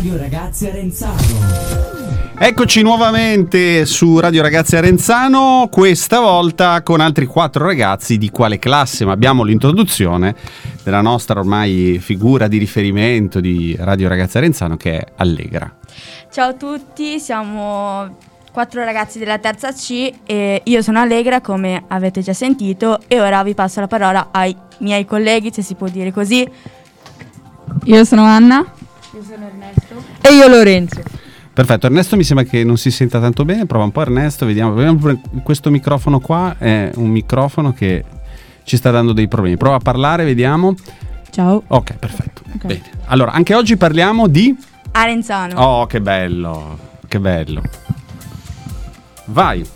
Radio Ragazzi Arenzano. Eccoci nuovamente su Radio Ragazzi Arenzano, questa volta con altri quattro ragazzi di quale classe, ma abbiamo l'introduzione della nostra ormai figura di riferimento di Radio Ragazzi Arenzano che è Allegra. Ciao a tutti, siamo quattro ragazzi della terza C e io sono Allegra come avete già sentito e ora vi passo la parola ai miei colleghi, se si può dire così. Io sono Anna. Io sono Ernesto. E io Lorenzo. Perfetto, Ernesto mi sembra che non si senta tanto bene, prova un po' Ernesto, vediamo, questo microfono qua è un microfono che ci sta dando dei problemi. Prova a parlare, vediamo. Ciao. Ok, perfetto. Okay. Bene. Allora, anche oggi parliamo di Arenzano. Oh, che bello. Che bello. Vai.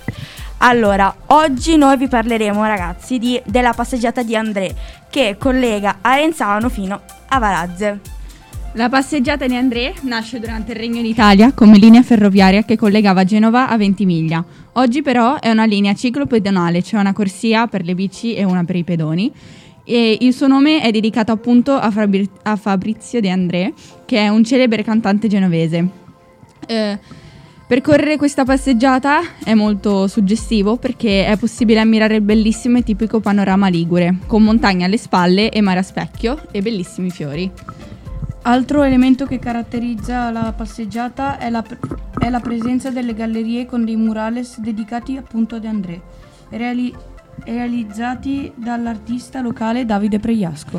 Allora, oggi noi vi parleremo, ragazzi, di, della passeggiata di André che collega Arenzano fino a Varazze. La passeggiata di André nasce durante il Regno d'Italia come linea ferroviaria che collegava Genova a Ventimiglia. Oggi però è una linea ciclopedonale, cioè una corsia per le bici e una per i pedoni. E il suo nome è dedicato appunto a, Fabri- a Fabrizio De André, che è un celebre cantante genovese. Eh, percorrere questa passeggiata è molto suggestivo perché è possibile ammirare il bellissimo e tipico panorama ligure, con montagne alle spalle e mare a specchio e bellissimi fiori. Altro elemento che caratterizza la passeggiata è la, è la, presenza delle gallerie con dei murales dedicati appunto ad André, reali, realizzati dall'artista locale Davide Pregliasco.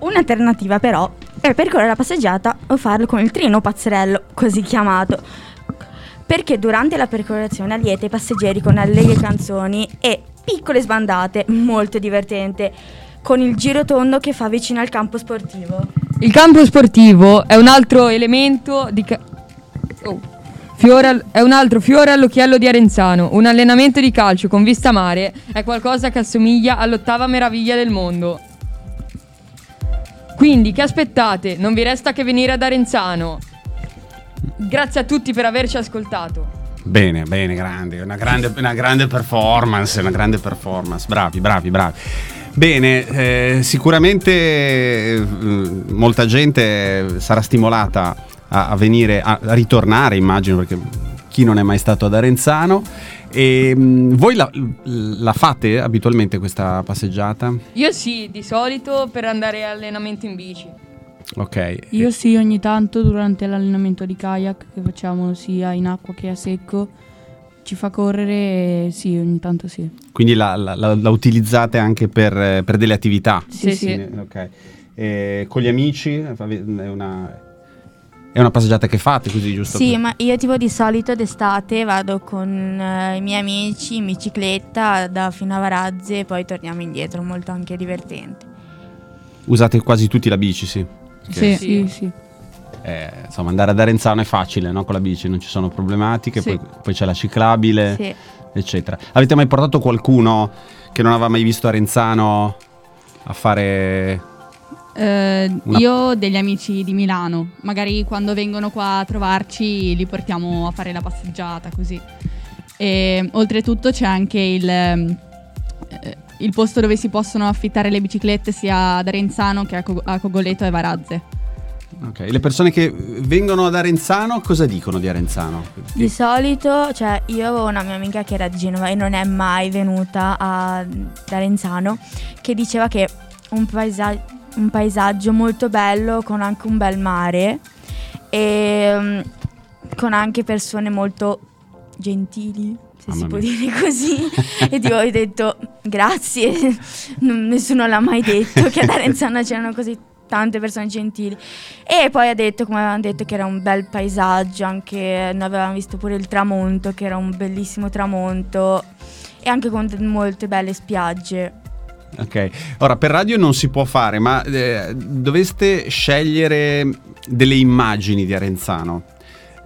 Un'alternativa però è percorrere la passeggiata o farlo con il treno pazzerello, così chiamato, perché durante la percolazione allieta i passeggeri con allegre canzoni e piccole sbandate, molto divertente, con il giro tondo che fa vicino al campo sportivo. Il campo sportivo è un altro elemento di... Ca- oh. Fiore è un altro fiore all'occhiello di Arenzano. Un allenamento di calcio con vista mare è qualcosa che assomiglia all'ottava meraviglia del mondo. Quindi, che aspettate? Non vi resta che venire ad Arenzano. Grazie a tutti per averci ascoltato. Bene, bene, grande, una grande, una grande performance, una grande performance. Bravi, bravi, bravi. Bene, eh, sicuramente eh, molta gente sarà stimolata a, a venire, a, a, ritornare, immagino, perché chi non è mai stato ad Arenzano. E, mh, mm, voi la, la, fate abitualmente questa passeggiata? Io sì, di solito per andare allenamento in bici. Ok. Io sì, ogni tanto durante l'allenamento di kayak che facciamo sia in acqua che a secco ci fa correre, sì, ogni tanto sì. Quindi la, la, la, la utilizzate anche per, per, delle attività? Sì, sì. sì. Ok. E con gli amici è una, è una passeggiata che fate così, giusto? Sì, per... ma io tipo di solito d'estate vado con uh, i miei amici in bicicletta da fino a Varazze e poi torniamo indietro, molto anche divertente. Usate quasi tutti la bici, sì? Sì, sì, sì eh, insomma andare ad Arenzano è facile no? con la bici, non ci sono problematiche, sì. poi, poi, c'è la ciclabile, sì. eccetera. Avete mai portato qualcuno che non aveva mai visto Arenzano a fare... Eh, una... Io ho degli amici di Milano, magari quando vengono qua a trovarci li portiamo a fare la passeggiata così. E oltretutto c'è anche il, eh, il posto dove si possono affittare le biciclette sia ad Arenzano che a, Co- a Cogoleto e Varazze. Ok, le persone che vengono ad Arenzano cosa dicono di Arenzano? Di solito, cioè io avevo una mia amica che era di Genova e non è mai venuta ad Arenzano, che diceva che un, paesa- un paesaggio molto bello con anche un bel mare e um, con anche persone molto gentili se Mamma si può dire così. e ti ho detto grazie, nessuno l'ha mai detto che ad Arenzano c'erano così tante persone gentili. E poi ha detto, come avevano detto, che era un bel paesaggio, anche noi avevamo visto pure il tramonto, che era un bellissimo tramonto, e anche con molte belle spiagge. Ok, ora per radio non si può fare, ma eh, doveste scegliere delle immagini di Arenzano.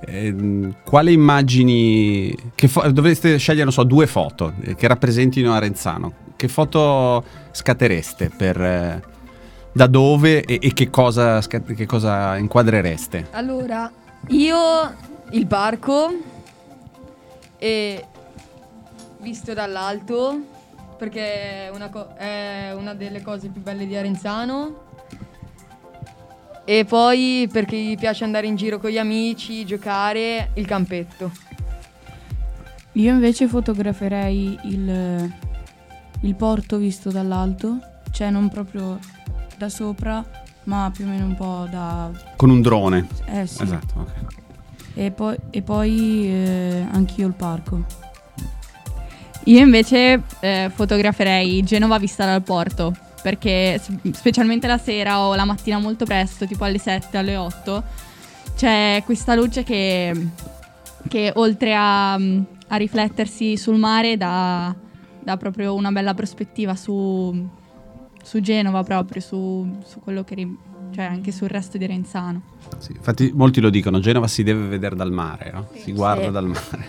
Eh, quale immagini fo- dovreste scegliere, non so, due foto eh, che rappresentino Arenzano? Che foto scattereste per, eh, da dove e, e che, cosa, che, cosa, inquadrereste? Allora, io il parco e visto dall'alto perché è una, co- è una delle cose più belle di Arenzano E poi per chi piace andare in giro con gli amici, giocare, il campetto. Io invece fotograferei il, il porto visto dall'alto, cioè non proprio da sopra, ma più o meno un po' da... Con un drone. Eh sì. Esatto, ok. E poi, e poi eh, anch'io il parco. Io invece eh, fotograferei Genova vista dal porto, perché specialmente la sera o la mattina molto presto, tipo alle 7, alle 8, c'è questa luce che, che oltre a, a riflettersi sul mare dà, dà proprio una bella prospettiva su, su Genova proprio, su, su quello che... rim- cioè anche sul resto di Renzano. Sì, infatti molti lo dicono, Genova si deve vedere dal mare, no? si guarda Sì. dal mare.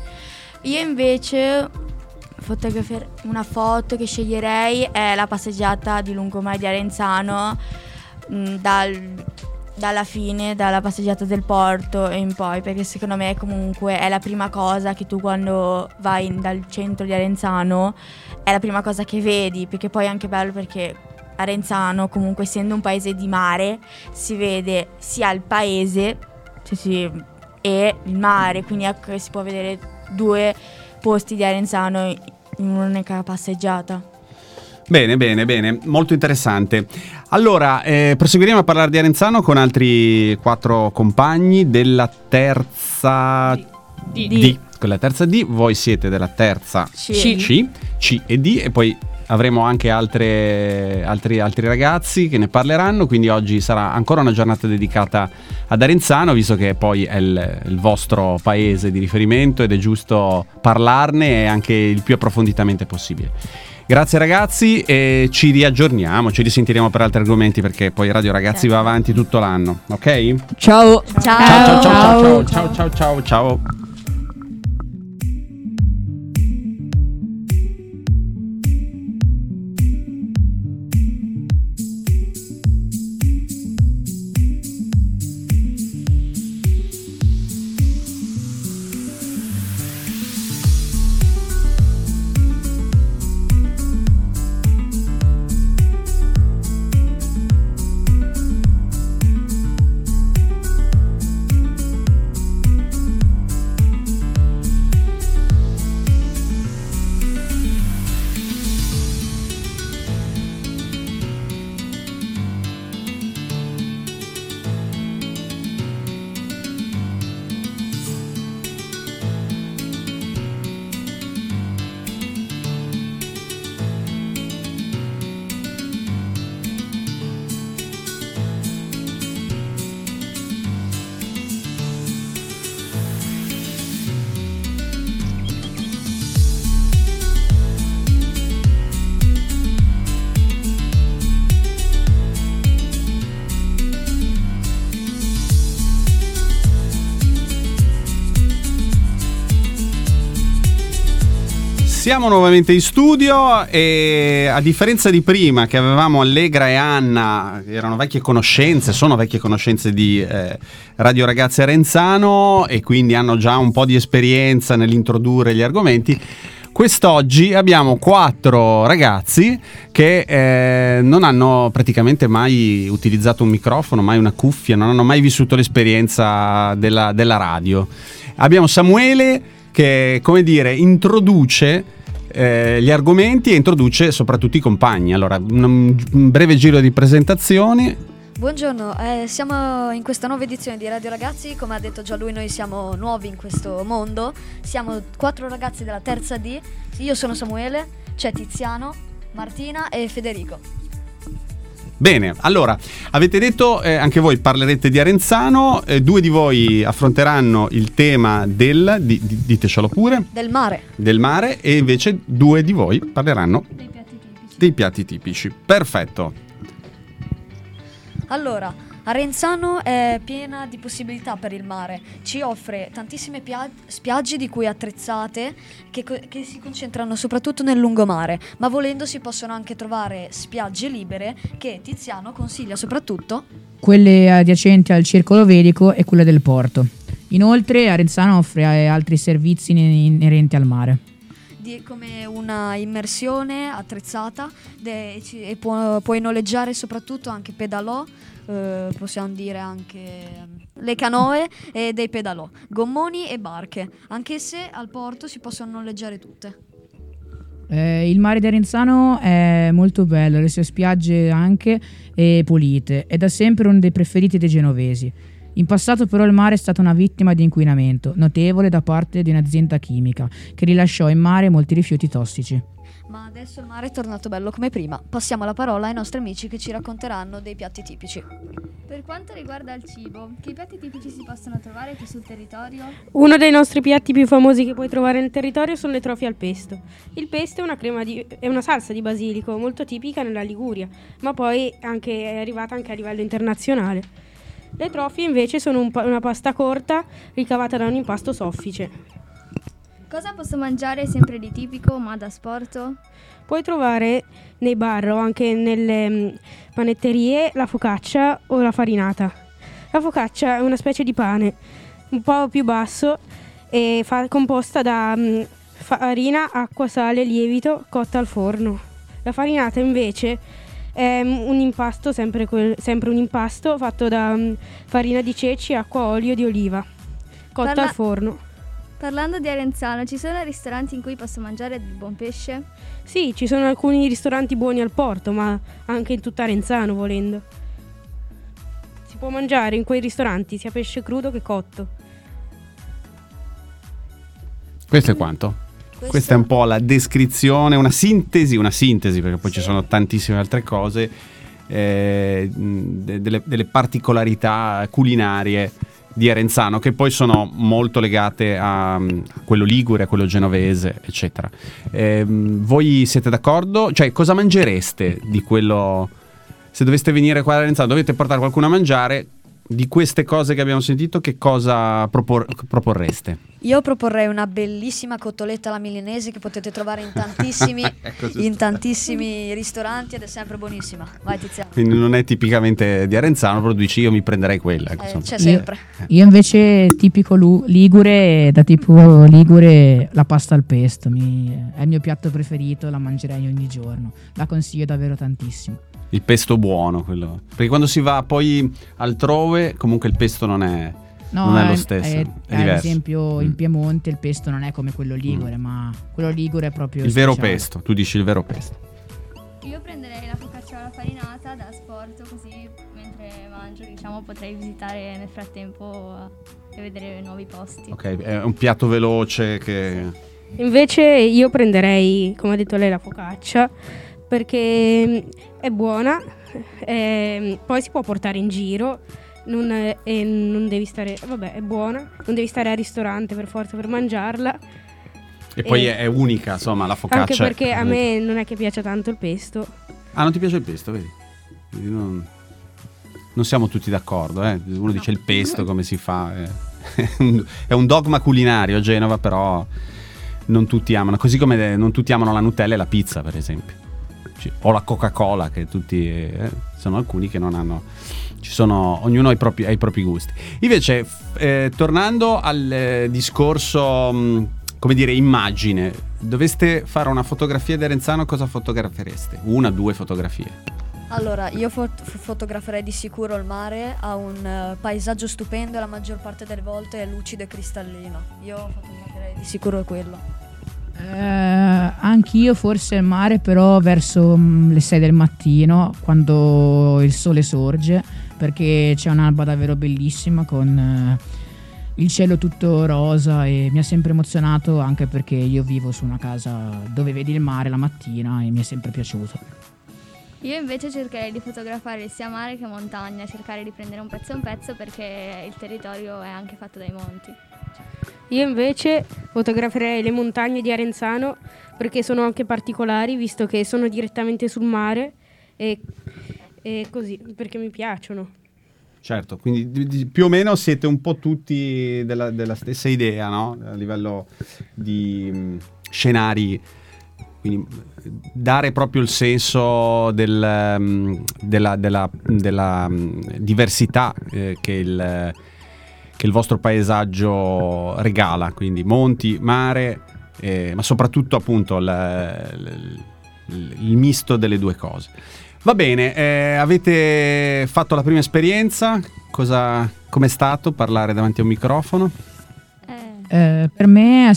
Io invece fotografer- una foto che sceglierei è la passeggiata di lungomare di Arenzano mh, dal- dalla fine, dalla passeggiata del porto e in poi, perché secondo me comunque è la prima cosa che tu quando vai in- dal centro di Arenzano è la prima cosa che vedi, perché poi è anche bello perché Arenzano comunque essendo un paese di mare si vede sia il paese sì, sì, e il mare, quindi ecco si può vedere due posti di Arenzano in un'unica passeggiata. Bene, bene, bene, molto interessante. Allora, eh, proseguiremo a parlare di Arenzano con altri quattro compagni della terza D. D. Con la terza D, voi siete della terza C. C, C e D e poi avremo anche altre- altri, altri ragazzi che ne parleranno, quindi oggi sarà ancora una giornata dedicata ad Arenzano, visto che poi è il, il vostro paese di riferimento ed è giusto parlarne anche il più approfonditamente possibile. Grazie ragazzi e ci riaggiorniamo, ci risentiremo per altri argomenti perché poi Radio Ragazzi va avanti tutto l'anno, ok? Ciao! Ciao! ciao ciao ciao ciao ciao ciao ciao. Siamo nuovamente in studio e a differenza di prima che avevamo Allegra e Anna, erano vecchie conoscenze, sono vecchie conoscenze di eh, Radio Ragazzi Arenzano e quindi hanno già un po' di esperienza nell'introdurre gli argomenti. Quest'oggi abbiamo quattro ragazzi che eh, non hanno praticamente mai utilizzato un microfono, mai una cuffia, non hanno mai vissuto l'esperienza della, della radio. Abbiamo Samuele che, come dire, introduce eh, gli argomenti e introduce soprattutto i compagni. Allora, un, breve giro di presentazioni. Buongiorno, eh, siamo in questa nuova edizione di Radio Ragazzi, come ha detto già lui noi siamo nuovi in questo mondo, siamo quattro ragazzi della terza D, io sono Samuele, c'è Tiziano, Martina e Federico. Bene, allora, avete detto, eh, anche voi parlerete di Arenzano, eh, due di voi affronteranno il tema del, di- di- ditecelo pure, Del mare. del mare e invece due di voi parleranno dei piatti tipici. Perfetto. Allora, Arenzano è piena di possibilità per il mare, ci offre tantissime pia- spiagge di cui attrezzate che, co- che si concentrano soprattutto nel lungomare, ma volendo si possono anche trovare spiagge libere che Tiziano consiglia soprattutto quelle adiacenti al circolo vedico e quelle del porto. Inoltre Arenzano offre eh, altri servizi ine- inerenti al mare. Di- come una immersione attrezzata de- ci- e può- puoi noleggiare soprattutto anche pedalò, eh, possiamo dire anche ehm, le canoe e dei pedalò, gommoni e barche, anche se al porto si possono noleggiare tutte. Eh, il mare di Arenzano è molto bello, le sue spiagge anche e pulite, è da sempre uno dei preferiti dei genovesi. In passato però il mare è stato una vittima di inquinamento notevole da parte di un'azienda chimica che rilasciò in mare molti rifiuti tossici. Ma adesso il mare è tornato bello come prima. Passiamo la parola ai nostri amici che ci racconteranno dei piatti tipici. Per quanto riguarda il cibo, che piatti tipici si possono trovare qui sul territorio? Uno dei nostri piatti più famosi che puoi trovare nel territorio sono le trofie al pesto. Il pesto è una, crema di- è una salsa di basilico molto tipica nella Liguria, ma poi anche- è arrivata anche a livello internazionale. Le trofie invece sono un pa- una pasta corta ricavata da un impasto soffice. Cosa posso mangiare sempre di tipico ma da sport? Puoi trovare nei bar o anche nelle mm, panetterie la focaccia o la farinata. La focaccia è una specie di pane un po' più basso e fa- composta da mm, farina, acqua, sale, lievito cotta al forno. La farinata invece è mm, un impasto, sempre, quel- sempre un impasto fatto da mm, farina di ceci, acqua, olio di oliva, cotta Parla- al forno. Parlando di Arenzano, ci sono ristoranti in cui posso mangiare del buon pesce? Sì, ci sono alcuni ristoranti buoni al porto, ma anche in tutta Arenzano volendo. Si può mangiare in quei ristoranti sia pesce crudo che cotto. Questo è quanto? Questa è un po' la descrizione, una sintesi, una sintesi, perché poi ci sono tantissime altre cose, eh, delle, delle particolarità culinarie di Arenzano, che poi sono molto legate a, mm, a quello ligure, a quello genovese, eccetera. Ehm, voi siete d'accordo? Cioè, cosa mangereste di quello... Se doveste venire qua ad Arenzano, dovete portare qualcuno a mangiare, di queste cose che abbiamo sentito, che cosa propor- proporreste? Io proporrei una bellissima cotoletta alla milanese che potete trovare in tantissimi, Ecco, in tantissimi ristoranti ed è sempre buonissima. Vai Tiziano. Quindi non è tipicamente di Arenzano, però dici io mi prenderei quella. ecco, Eh, c'è Io- sempre. Io invece tipico lu- ligure, da tipo ligure la pasta al pesto, mi- è il mio piatto preferito, la mangerei ogni giorno, la consiglio davvero tantissimo. Il pesto buono, quello. Perché quando si va poi altrove, comunque il pesto non è, No, non è lo eh, stesso, eh, è ad esempio Mm. in Piemonte il pesto non è come quello ligure, ma quello ligure è proprio Il vero speciale. pesto, tu dici il vero pesto. Io prenderei la focaccia alla farinata da sport così mentre mangio diciamo potrei visitare nel frattempo e vedere nuovi posti. Ok, è un piatto veloce che... Invece io prenderei, come ha detto lei, la focaccia perché mm, è buona, ehm, poi si può portare in giro non, è- e non devi stare, vabbè, è buona, non devi stare al ristorante per forza per mangiarla, E poi Eh, è, unica, insomma, la focaccia. anche perché è- a me non è che piace tanto il pesto. Ah, non ti piace il pesto, vedi? Non, non siamo tutti d'accordo, eh? Uno dice il pesto, come si fa? eh. È un, è un dogma culinario a Genova, però non tutti amano. Così come non tutti amano la Nutella e la pizza, per esempio. O la Coca-Cola, che tutti... eh, sono alcuni che non hanno... Ci sono, ognuno ha i propri, ha i propri gusti. Invece, eh, tornando al eh, discorso, mh, come dire, immagine, doveste fare una fotografia di Arenzano, cosa fotografereste? Una, due fotografie? Allora, io fot- fotograferei di sicuro il mare, ha un eh, paesaggio stupendo e la maggior parte delle volte è lucido e cristallino. Io fotograferei di sicuro quello. Eh, anch'io forse il mare, però verso mm, le 6 del mattino, quando il sole sorge, perché c'è un'alba davvero bellissima con eh, il cielo tutto rosa e mi ha sempre emozionato anche perché io vivo su una casa dove vedi il mare la mattina e mi è sempre piaciuto. Io invece cercherei di fotografare sia mare che montagna, cercare di prendere un pezzo a un pezzo perché il territorio è anche fatto dai monti. Io invece fotograferei le montagne di Arenzano perché sono anche particolari, visto che sono direttamente sul mare e, e così, perché mi piacciono. Certo, quindi di- di- più o meno siete un po' tutti della, della stessa idea, no? A livello di mh, scenari, quindi mh, dare proprio il senso del, mh, della, della- della, diversità eh, che, il, che il vostro paesaggio regala, quindi monti, mare, eh, ma soprattutto appunto il, il- il misto delle due cose. Va bene, eh, avete fatto la prima esperienza? Cosa, com'è stato parlare davanti a un microfono? Eh, per me è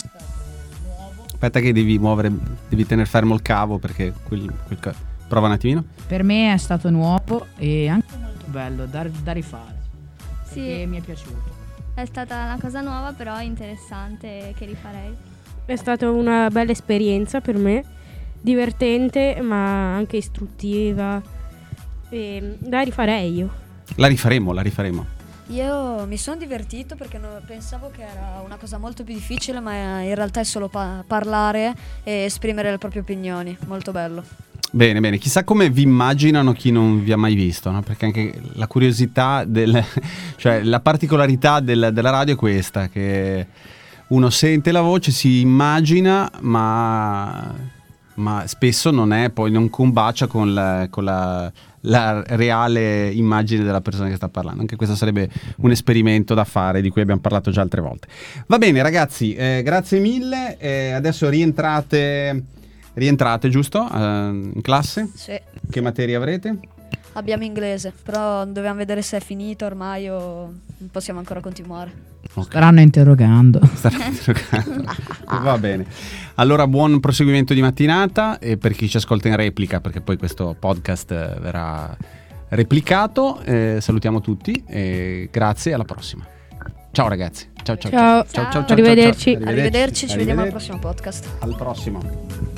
Aspetta che devi muovere, devi tenere fermo il cavo perché quel, quel ca- prova un attimino. Per me è stato nuovo e anche molto bello da, da rifare. Sì. Mi è piaciuto. È stata una cosa nuova, però interessante che rifarei. È stata una bella esperienza per me, divertente ma anche istruttiva. E la rifarei io. La rifaremo, la rifaremo. Io mi sono divertito perché no- pensavo che era una cosa molto più difficile, ma in realtà è solo pa- parlare e esprimere le proprie opinioni. Molto bello. Bene, bene, chissà come vi immaginano chi non vi ha mai visto, no? Perché anche la curiosità, del, cioè la particolarità del- della radio è questa, che uno sente la voce, si immagina, ma, ma spesso non è, poi non combacia con la, con la- la reale immagine della persona che sta parlando. Anche questo sarebbe un esperimento da fare, di cui abbiamo parlato già altre volte. Va bene, ragazzi, eh, grazie mille. eh, adesso rientrate, rientrate giusto? Eh, in classe? Sì. Che materie avrete? Abbiamo inglese, però dobbiamo vedere se è finito ormai o possiamo ancora continuare. Staranno interrogando. Staranno interrogando. Va bene. Allora, buon proseguimento di mattinata e per chi ci ascolta in replica, perché poi questo podcast eh, verrà replicato, eh, salutiamo tutti e grazie, alla prossima. Ciao ragazzi. Ciao ciao Ciao. ciao. ciao, ciao, ciao, Arrivederci. ciao, ciao. Arrivederci, ci vediamo al Arrivederci. prossimo podcast. Al prossimo.